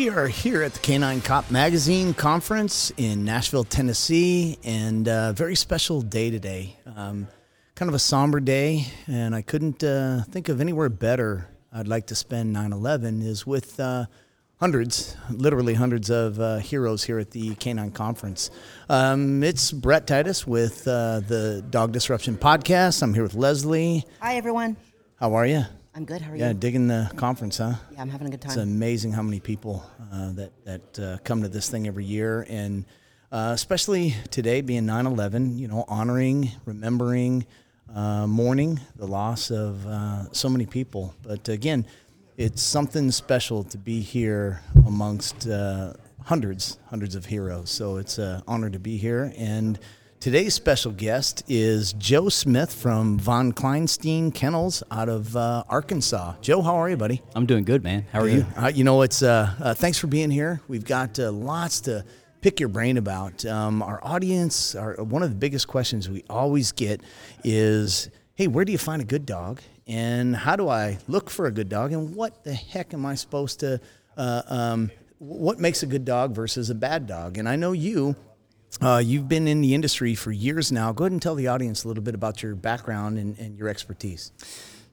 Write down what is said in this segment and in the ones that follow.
We are here at the Canine Cop Magazine Conference in Nashville, Tennessee, and a very special day today. Um, kind of a somber day, and I couldn't uh, think of anywhere better I'd like to spend 9 11 is with uh, hundreds, literally hundreds of uh, heroes here at the Canine Conference. Um, it's Brett Titus with uh, the Dog Disruption Podcast. I'm here with Leslie. Hi, everyone. How are you? I'm good. How are Yeah, you? digging the conference, huh? Yeah, I'm having a good time. It's amazing how many people uh, that that uh, come to this thing every year, and uh, especially today being 9/11. You know, honoring, remembering, uh, mourning the loss of uh, so many people. But again, it's something special to be here amongst uh, hundreds, hundreds of heroes. So it's an honor to be here and. Today's special guest is Joe Smith from Von Kleinstein Kennels out of uh, Arkansas. Joe, how are you, buddy? I'm doing good, man. How are you? Uh, you know, it's uh, uh, thanks for being here. We've got uh, lots to pick your brain about. Um, our audience, our, one of the biggest questions we always get is, "Hey, where do you find a good dog? And how do I look for a good dog? And what the heck am I supposed to? Uh, um, what makes a good dog versus a bad dog?" And I know you. Uh, you've been in the industry for years now. Go ahead and tell the audience a little bit about your background and, and your expertise.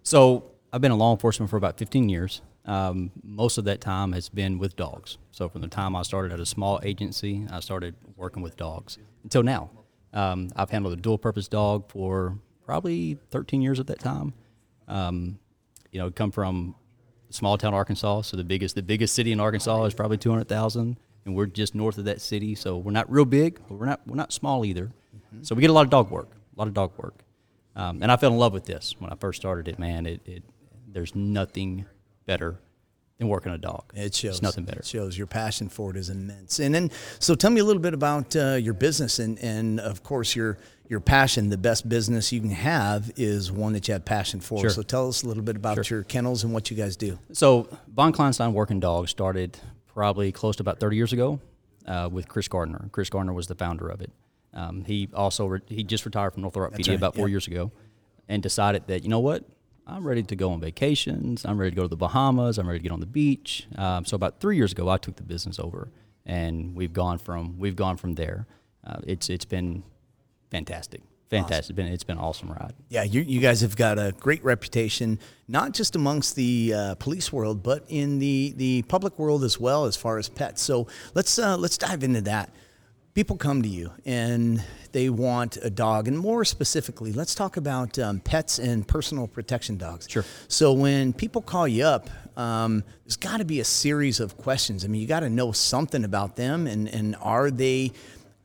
So I've been in law enforcement for about 15 years. Um, most of that time has been with dogs. So from the time I started at a small agency, I started working with dogs until now. Um, I've handled a dual purpose dog for probably 13 years at that time. Um, you know, come from small town Arkansas. So the biggest the biggest city in Arkansas is probably 200,000, and we're just north of that city. So we're not real big, but we're not we're not small either. So we get a lot of dog work, a lot of dog work. Um, and I fell in love with this when I first started it. Man, it, it there's nothing better than working a dog. It shows. It's nothing better. It shows your passion for it is immense. And then, so tell me a little bit about uh, your business, and, and of course your your passion. The best business you can have is one that you have passion for. Sure. So tell us a little bit about your kennels and what you guys do. So Von Kleinstein Working Dogs started probably close to about 30 years ago uh, with Chris Gardner. Chris Gardner was the founder of it. Um, he also re- he just retired from Northrop PD right, about four yeah. years ago, and decided that you know what, I'm ready to go on vacations. I'm ready to go to the Bahamas. I'm ready to get on the beach. Um, so about three years ago, I took the business over, and we've gone from we've gone from there. Uh, it's it's been fantastic, fantastic. It's been it's been an awesome ride. Yeah, you, you guys have got a great reputation, not just amongst the uh, police world, but in the, the public world as well, as far as pets. So let's uh, let's dive into that. People come to you and they want a dog, and more specifically, let's talk about um, pets and personal protection dogs. Sure. So when people call you up, um, there's got to be a series of questions. I mean, you got to know something about them, and and are they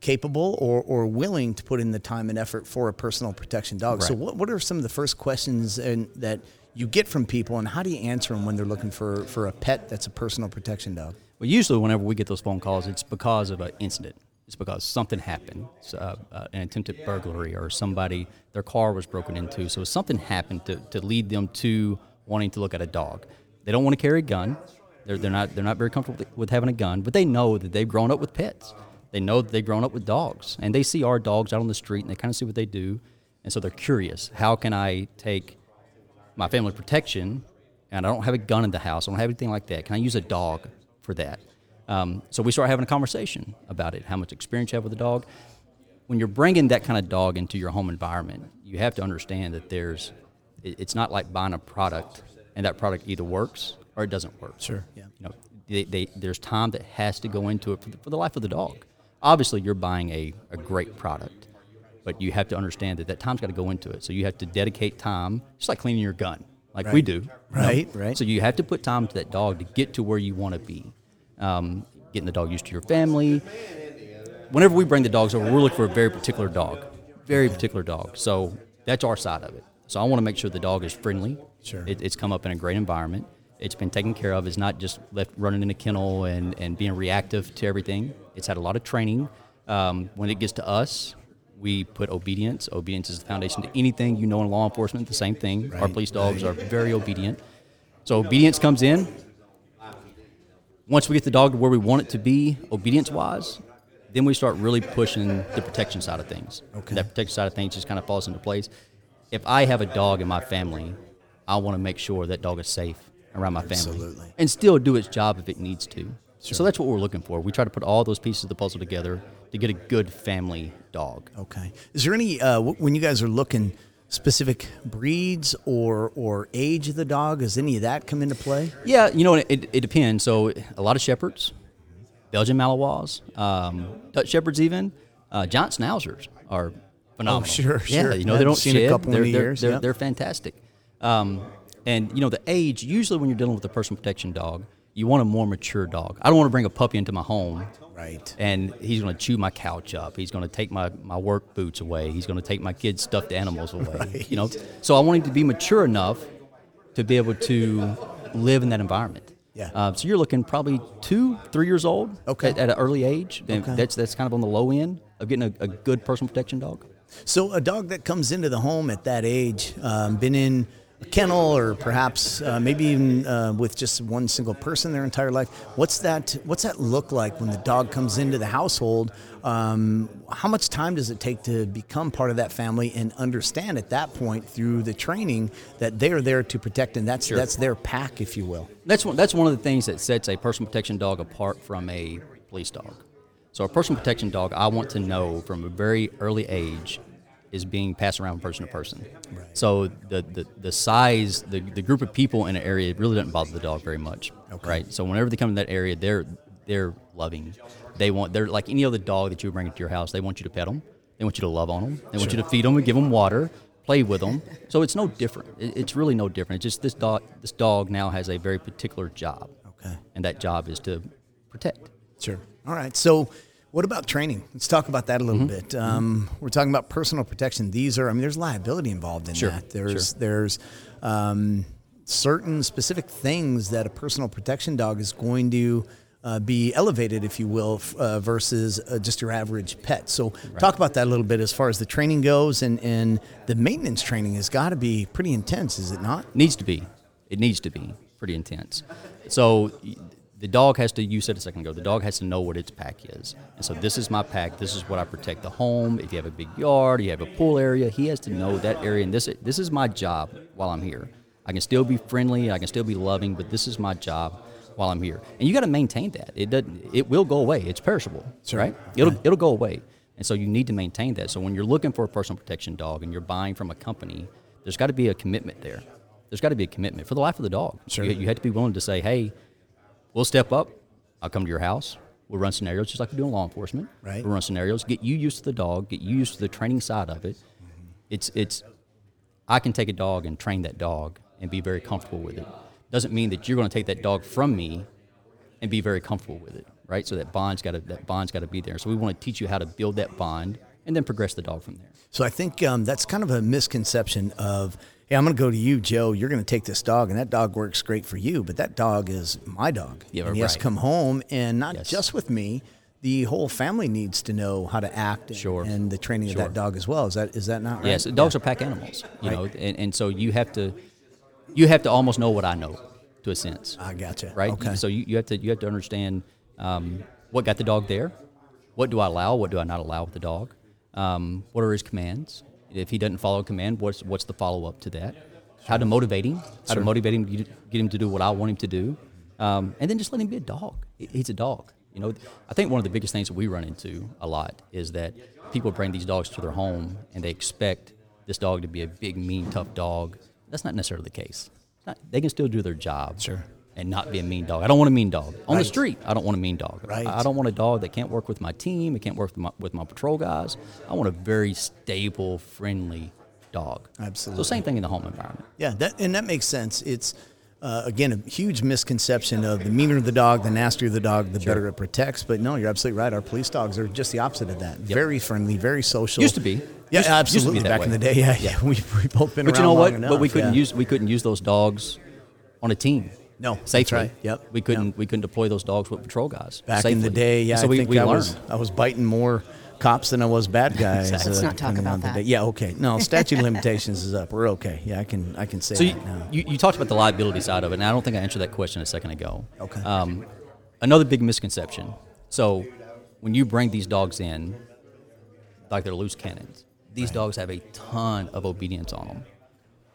capable or, or willing to put in the time and effort for a personal protection dog? So what, what are some of the first questions and, that you get from people, and how do you answer them when they're looking for, for a pet that's a personal protection dog? Well, usually whenever we get those phone calls, it's because of an incident. It's because something happened, so, uh, uh, an attempted burglary, or somebody their car was broken into. So something happened to, to lead them to wanting to look at a dog. They don't want to carry a gun. They're, they're not they're not very comfortable with having a gun, but they know that they've grown up with pets. They know that they've grown up with dogs, and they see our dogs out on the street, and they kind of see what they do, and so they're curious. How can I take my family protection, and I don't have a gun in the house. I don't have anything like that. Can I use a dog for that? Um, so we start having a conversation about it. How much experience you have with a dog. When you're bringing that kind of dog into your home environment, you have to understand that there's. It's not like buying a product, and that product either works or it doesn't work. Sure, yeah. You know, they, they, there's time that has to go into it for the, for the life of the dog. Obviously, you're buying a, a great product, but you have to understand that that time's got to go into it. So you have to dedicate time, just like cleaning your gun, like we Right. do. you know? Right, right. So you have to put time to that dog to get to where you want to be. Um, getting the dog used to your family. Whenever we bring the dogs over, we're looking for a very particular dog, very particular dog. So that's our side of it. So I want to make sure the dog is friendly. Sure. It, it's come up in a great environment. It's been taken care of. It's not just left running in a kennel and, and being reactive to everything. It's had a lot of training. Um, when it gets to us, we put obedience. Obedience is the foundation to anything you know in law enforcement. The same thing. Our police dogs are very obedient. So obedience comes in. Once we get the dog to where we want it to be, obedience wise, then we start really pushing the protection side of things. Okay. That protection side of things just kind of falls into place. If I have a dog in my family, I want to make sure that dog is safe around my family Absolutely. and still do its job if it needs to. So that's what we're looking for. We try to put all those pieces of the puzzle together to get a good family dog. Okay. Is there any uh, w- when you guys are looking specific breeds or or age of the dog? Does any of that come into play? Yeah, you know, it, it depends. So a lot of shepherds, Belgian Malinois, um, Dutch shepherds, even uh, giant schnauzers are phenomenal. Oh, sure, yeah, sure. you know they don't seen a shed. couple they're, they're, years, They're, yep. they're fantastic. Um, and you know the age. Usually, when you're dealing with a personal protection dog, you want a more mature dog. I don't want to bring a puppy into my home Right. and he's going to chew my couch up. He's going to take my, my work boots away. He's going to take my kids' stuffed animals away. You know, so I want him to be mature enough to be able to live in that environment. Yeah. Uh, so you're looking probably two, three years old. Okay. At, at an early age. And Okay. That's that's kind of on the low end of getting a, a good personal protection dog. So a dog that comes into the home at that age, um, been in a kennel or perhaps uh, maybe even uh, with just one single person their entire life. What's that? What's that look like when the dog comes into the household? Um, how much time does it take to become part of that family and understand at that point through the training that they are there to protect and that's that's their pack, if you will. That's one, that's one of the things that sets a personal protection dog apart from a police dog. So a personal protection dog, I want to know from a very early age, is being passed around person to person. So the, the, the size, the, the group of people in an area really doesn't bother the dog very much, right? So whenever they come to that area, they're they're loving. They want they're like any other dog that you bring into your house. They want you to pet them. They want you to love on them. They want you to feed them and give them water, play with them. So it's no different. It, it's really no different. It's just this dog this dog now has a very particular job. Okay. And that job is to protect. Sure. All right. So, what about training? Let's talk about that a little Mm-hmm. bit. Um, We're talking about personal protection. These are, I mean, there's liability involved in Sure, that. There's, sure. there's um, certain specific things that a personal protection dog is going to. Uh, be elevated, if you will, f- uh, versus uh, just your average pet. So, talk about that a little bit as far as the training goes, and, and the maintenance training has got to be pretty intense, is it not? Needs to be. It needs to be pretty intense. So the dog has to. You said a second ago. The dog has to know what its pack is. And so this is my pack. This is what I protect the home. If you have a big yard, you have a pool area. He has to know that area. And this this is my job while I'm here. I can still be friendly. I can still be loving. But this is my job while I'm here. And you got to maintain that. It doesn't. It will go away. It's perishable. Sure. Right. It'll it'll go away. And so you need to maintain that. So when you're looking for a personal protection dog and you're buying from a company, there's got to be a commitment there. There's got to be a commitment for the life of the dog. Sure. You, you have to be willing to say, hey, we'll step up. I'll come to your house. We'll run scenarios just like we do in law enforcement. Right. We'll run scenarios, get you used to the dog, get you used to the training side of it. It's it's I can take a dog and train that dog and be very comfortable with it. Doesn't mean that you're going to take that dog from me and be very comfortable with it, right? So that bond's got to that bond's got to be there. So we want to teach you how to build that bond and then progress the dog from there. So I think um, that's kind of a misconception of, hey, I'm going to go to you, Joe. You're going to take this dog, and that dog works great for you, but that dog is my dog. Yeah, and he has to come home, and not Yes. just with me. The whole family needs to know how to act and, Sure. and the training of that dog as well. Is that is that not right? Yes, dogs are pack animals, you Right. know, and, and so you have to you have to almost know what I know to a sense. I gotcha. right? Okay. So you, you have to you have to understand um, what got the dog there. What do I allow? What do I not allow with the dog? Um, what are his commands? If he doesn't follow a command, what's what's the follow up to that? How to motivate him? How to motivate him get, get him to do what I want him to do? Um, and then just let him be a dog. He's a dog. You know, I think one of the biggest things that we run into a lot is that people bring these dogs to their home and they expect this dog to be a big, mean, tough dog. That's not necessarily the case. Not- they can still do their job Sure. And not be a mean dog. I don't want a mean dog on Right. the street. I don't want a mean dog. Right. I don't want a dog that can't work with my team. It can't work with my, with my patrol guys. I want a very stable, friendly dog. Absolutely. So same thing in the home environment. Yeah, that and that makes sense. It's uh, again a huge misconception of the meaner the dog, the nastier the dog, the better it protects. But no, you're absolutely right. Our police dogs are just the opposite of that. Very friendly, very social. Used to be. Yeah, Used- used absolutely. that Back way. in the day, yeah, yeah. We we both been around. But you know long what? enough. But we couldn't yeah. use we couldn't use those dogs on a team. No, that's safely. right. Yep. We couldn't Yep. we couldn't deploy those dogs with patrol guys. Back in the day, yeah, So I we, think we I learned. was I was biting more cops than I was bad guys. Exactly. Let's not talk about that. day. Yeah, okay. No, statute of limitations is up. We're okay. Yeah, I can I can say So you, now. you, you talked about the liability side of it, and I don't think I answered that question a second ago. Okay. Um, another big misconception. So when you bring these dogs in, like they're loose cannons, these dogs have a ton of obedience on them.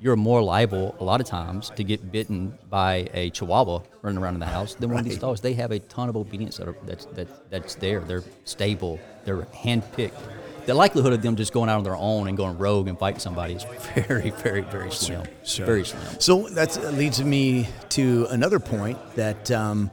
You're more liable a lot of times to get bitten by a chihuahua running around in the house than one of these dogs. They have a ton of obedience that are, that's, that, that's there. They're stable. They're handpicked. The likelihood of them just going out on their own and going rogue and fighting somebody is very, very, very slim. Very slim. So that leads me to another point that um,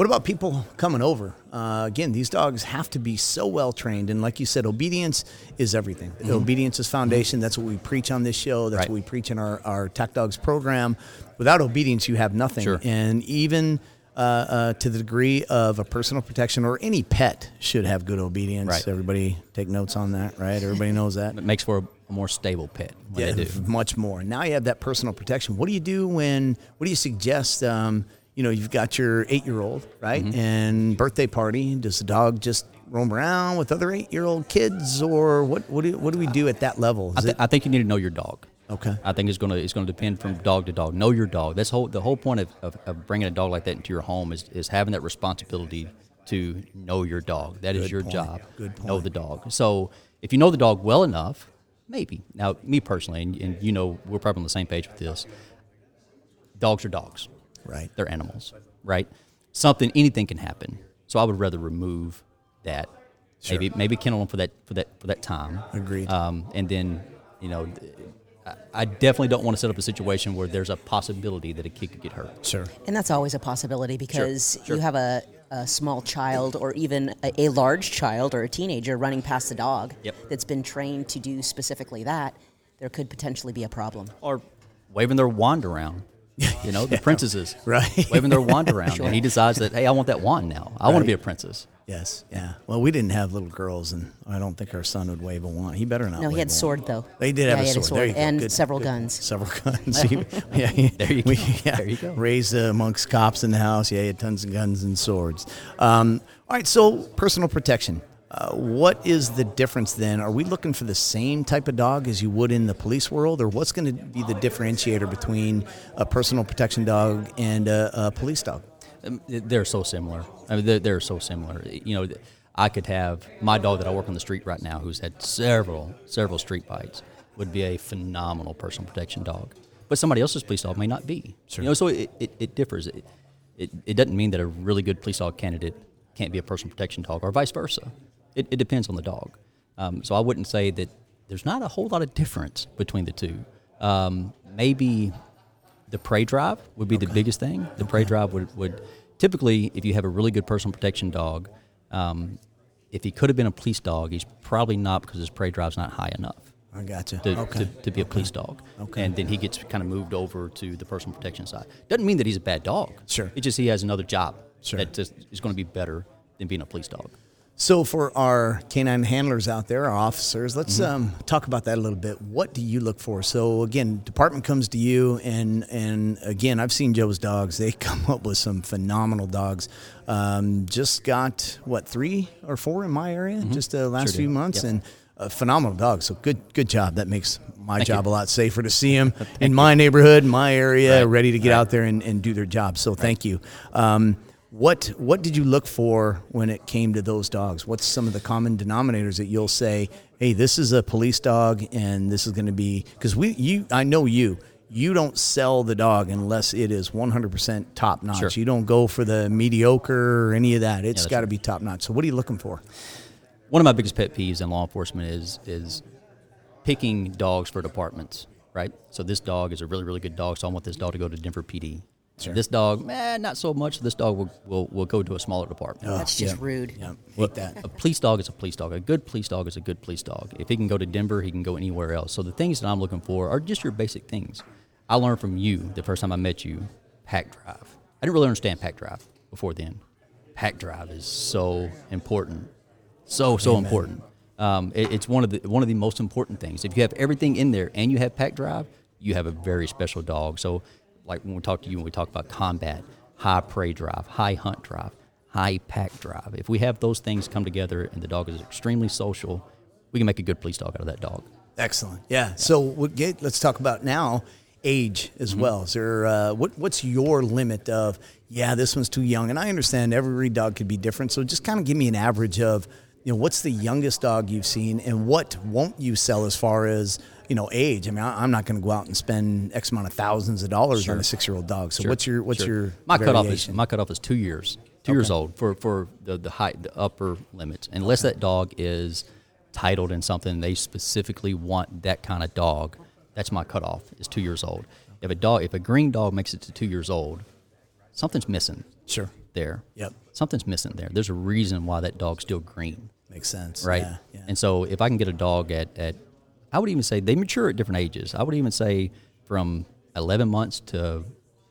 what about people coming over? Uh, again, these dogs have to be so well trained. And like you said, obedience is everything. Obedience is foundation. That's what we preach on this show. That's Mm-hmm. Right. what we preach in our, our Tech Dogs program. Without obedience, you have nothing. Sure. And even uh, uh, to the degree of a personal protection or any pet should have good obedience. Right. Everybody take notes on that, right? Everybody knows that. It makes for a, a more stable pet Yeah, much more. Now you have that personal protection. What do you do when? What do you suggest? Um, you know, you've got your eight-year-old, right? Mm-hmm. And birthday party. Does the dog just roam around with other eight-year-old kids, or what? What do what do we do at that level? I, th- it I think you need to know your dog. okay? I think it's gonna it's gonna depend from dog to dog. Know your dog. That's whole the whole point of, of, of bringing a dog like that into your home is, is having that responsibility to know your dog. That is Good your point. job. Good point. Know the dog. So if you know the dog well enough, maybe. Now, me personally, and, and you know we're probably on the same page with this. Dogs are dogs. Right. They're animals, right? Something, anything can happen. So I would rather remove that. Sure. Maybe maybe kennel them for that for that for that time. Agreed. Um, and then, you know, I, I definitely don't want to set up a situation where there's a possibility that a kid could get hurt. Sure. And that's always a possibility because sure. you have a, a small child or even a, a large child or a teenager running past the dog Yep. that's been trained to do specifically that. There could potentially be a problem. Or waving their wand around. You know, the princesses. Right. Waving their wand around. And he decides that, hey, I want that wand now. I want to be a princess. Yes. Yeah. Well, we didn't have little girls, and I don't think our son would wave a wand. He better not. No, wave he had a sword wand. though. They did Yeah, have he a had sword, There you go. and Good, several good. guns. Several guns. He- yeah, There you we- go. yeah, There you go. Raised uh, amongst cops in the house. Yeah, he had tons of guns and swords. Um, all right. So personal protection. Uh, what is the difference then? Are we looking for the same type of dog as you would in the police world, or what's going to be the differentiator between a personal protection dog and a, a police dog? Um, They're so similar. I mean, they're, they're so similar. You know, I could have my dog that I work on the street right now, who's had several, several street bites, would be a phenomenal personal protection dog. But somebody else's police dog may not be. Sure. You know, so it, it, it differs. It, it, it doesn't mean that a really good police dog candidate can't be a personal protection dog, or vice versa. It, it depends on the dog. Um, so I wouldn't say that there's not a whole lot of difference between the two. Um, maybe the prey drive would be the biggest thing. The prey drive would, would typically, if you have a really good personal protection dog, um, if he could have been a police dog, he's probably not because his prey drive's not high enough I gotcha. to, okay. to, to be a police dog. Okay. And then he gets kind of moved over to the personal protection side. Doesn't mean that he's a bad dog. Sure. It's just he has another job Sure. that just is going to be better than being a police dog. So, for our canine handlers out there, our officers, let's Mm-hmm. um, talk about that a little bit. What do you look for? So, again, department comes to you, and and again, I've seen Joe's dogs. They come up with some phenomenal dogs. Um, just got what three or four in my area just the last Mm-hmm. Sure few months, Yep. and uh, phenomenal dogs. So good good job. That makes my Thank job you. a lot safer to see them in my neighborhood, my area, Right. ready to get Right. out there and, and do their job. So, thank you. Um, what what did you look for when it came to those dogs? What's some of the common denominators that you'll say, "Hey, this is a police dog, and this is going to be because we you I know you." You don't sell the dog unless it is 100% top notch. Sure. You don't go for the mediocre or any of that. It's that's got to right. be top notch. So, what are you looking for? One of my biggest pet peeves in law enforcement is is picking dogs for departments, right? So this dog is a really, really good dog, so I want this dog to go to Denver PD. Sure. This dog, man, not so much. This dog will, will, will go to a smaller department. That's just yeah. rude. Yeah, hate that. A police dog is a police dog. A good police dog is a good police dog. If he can go to Denver, he can go anywhere else. So the things that I'm looking for are just your basic things. I learned from you the first time I met you, pack drive. I didn't really understand pack drive before then. Pack drive is so important, so so important. Um, it- it's one of the one of the most important things. If you have everything in there and you have pack drive, you have a very special dog. So, like when we talk to you, when we talk about combat, high prey drive, high hunt drive, high pack drive. If we have those things come together and the dog is extremely social, we can make a good police dog out of that dog. Excellent. Yeah. So we'll get, let's talk about now age as Mm-hmm. well. Is there uh, what what's your limit of? Yeah, this one's too young, and I understand every dog could be different. So just kind of give me an average of you know what's the youngest dog you've seen, and what won't you sell as far as you know age. I mean, I, I'm not going to go out and spend X amount of thousands of dollars on a six year old dog. So Sure, what's your what's sure. your my cutoff is variation? my cutoff is two years, two years old for for the the height the upper limits, unless that dog is titled in something they specifically want that kind of dog. That's my cutoff is two years old. If a dog if a green dog makes it to two years old, something's missing Sure, there. Yep. something's missing there. There's a reason why that dog's still green makes sense. right? Yeah, yeah. And so if I can get a dog at, at I would even say they mature at different ages. I would even say from 11 months to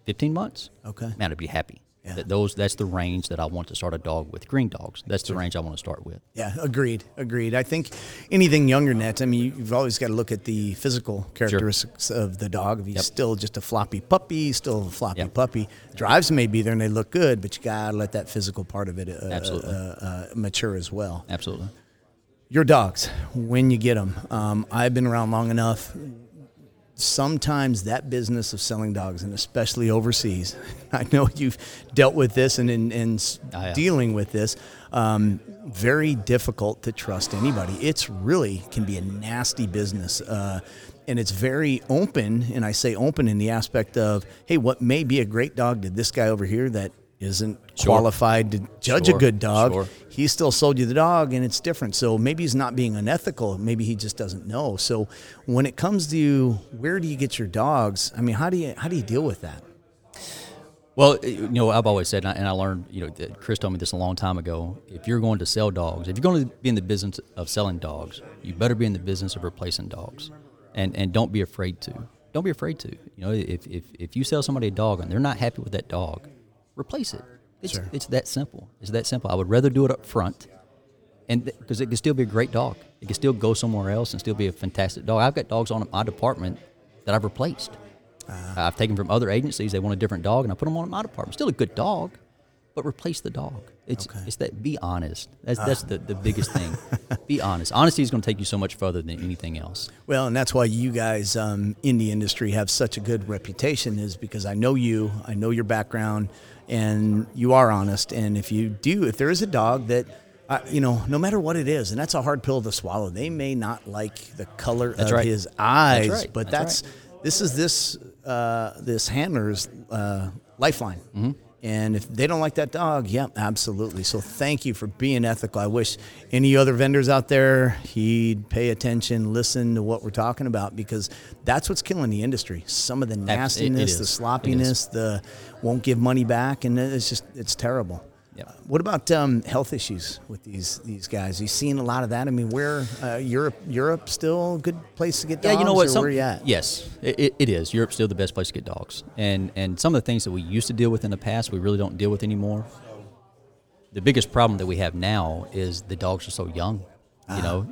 15 months. Okay. Man, I'd be happy. Yeah. That those that's the range that I want to start a dog with. Green dogs. That's the range I want to start with. Yeah, agreed, agreed. I think anything younger than that, I mean, you've always got to look at the physical characteristics of the dog. If he's Yep. still just a floppy puppy, still a floppy Yep. puppy. Drives may be there and they look good, but you got to let that physical part of it uh, Absolutely. Uh, uh, mature as well. Absolutely. Your dogs, when you get them, um, I've been around long enough. Sometimes that business of selling dogs, and especially overseas, I know you've dealt with this and in, in I have. dealing with this. Um, very difficult to trust anybody. It's really can be a nasty business, uh, and it's very open. And I say open in the aspect of, hey, what may be a great dog to this guy over here that isn't Sure. qualified to judge a good dog sure. he still sold you the dog and it's different. So maybe he's not being unethical. Maybe he just doesn't know. So when it comes to where do you get your dogs? I mean, how do you how do you deal with that? Well, eh, you know, I've always said, and I, and I learned, you know, that Chris told me this a long time ago. If you're going to sell dogs, if you're going to be in the business of selling dogs, you better be in the business of replacing dogs, and and don't be afraid to. Don't be afraid to. You know, if if, if you sell somebody a dog and they're not happy with that dog, replace it. It's Sure. it's that simple. It's that simple. I would rather do it up front, and because it can still be a great dog. It can still go somewhere else and still be a fantastic dog. I've got dogs on my department that I've replaced. Ah. I've taken from other agencies. They want a different dog, and I put them on my department. Still a good dog, but replace the dog. It's it's that be honest. That's that's the, the biggest thing. be honest. Honesty is going to take you so much further than anything else. Well, and that's why you guys um, in the industry have such a good reputation, is because I know you, I know your background, and you are honest. And if you do, if there is a dog that, uh, you know, no matter what it is, and that's a hard pill to swallow. They may not like the color That's of right. his eyes, right. but That's that's, this is this uh, this handler's uh, lifeline. Mm-hmm. And if they don't like that dog, yeah, absolutely. So thank you for being ethical. I wish any other vendors out there he'd pay attention, listen to what we're talking about because that's what's killing the industry. Some of the it nastiness, the sloppiness, the won't give money back, and it's just it's terrible. Yep. What about um, health issues with these these guys? You seeing a lot of that? I mean, where uh, Europe Europe still a good place to get dogs? Yeah, you know what? Some- where you at? Yes, it, it- is. Europe's still the best place to get dogs, and and some of the things that we used to deal with in the past, we really don't deal with anymore. The biggest problem that we have now is the dogs are so young, you know,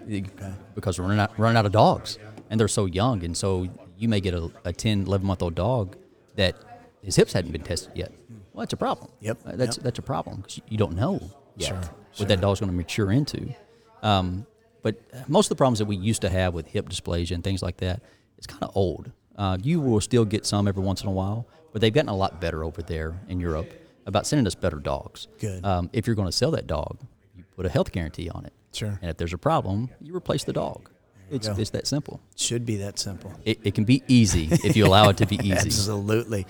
because we're running out, running out of dogs, and they're so young, and so you may get a, a 10, 11 month old dog that his hips hadn't been tested yet. Well, that's a problem. Yep, Uh, that's yep. that's a problem because you don't know yet Sure, what that dog's going to mature into. Um, but most of the problems that we used to have with hip dysplasia and things like that, it's kind of old. Uh, you will still get some every once in a while, but they've gotten a lot better over there in Europe about sending us better dogs. Good. Um, if you're going to sell that dog, you put a health guarantee on it. Sure. And if there's a problem, you replace the dog. It's, it's that simple. It Should be that simple. It, it can be easy if you allow it to be easy. Absolutely.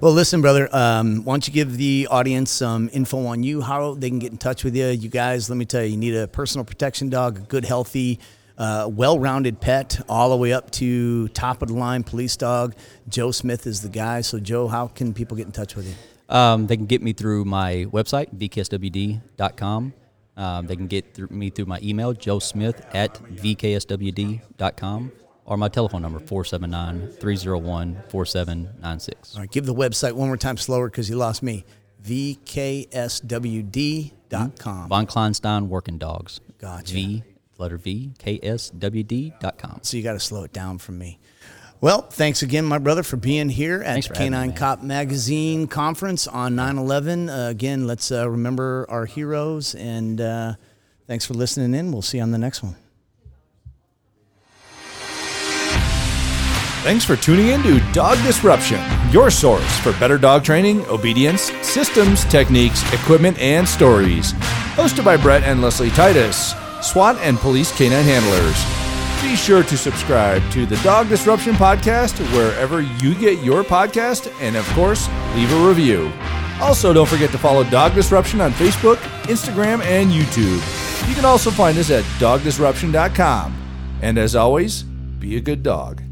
Well, listen, brother. Um, why don't you give the audience some info on you, how they can get in touch with you? You guys, let me tell you, you need a personal protection dog, a good, healthy, uh, well-rounded pet, all the way up to top of the line police dog. Joe Smith is the guy. So, Joe, how can people get in touch with you? Um, they can get me through my website, vkswd.com. Um, they can get through me through my email, joesmith at vkswd.com, or my telephone number, 479 301 4796. All right, give the website one more time slower because you lost me. VKSWD.com. Von Kleinstein Working Dogs. Gotcha. V, letter V, KSWD.com. So you got to slow it down from me. Well, thanks again, my brother, for being here at Thanks the for me, Canine. Cop Magazine conference on 9 11. Uh, again, let's uh, remember our heroes. And uh, thanks for listening in. We'll see you on the next one. Thanks for tuning in to Dog Disruption, your source for better dog training, obedience, systems, techniques, equipment, and stories. Hosted by Brett and Leslie Titus, SWAT and police canine handlers. Be sure to subscribe to the Dog Disruption Podcast wherever you get your podcast, and of course, leave a review. Also, don't forget to follow Dog Disruption on Facebook, Instagram, and YouTube. You can also find us at dogdisruption.com. And as always, be a good dog.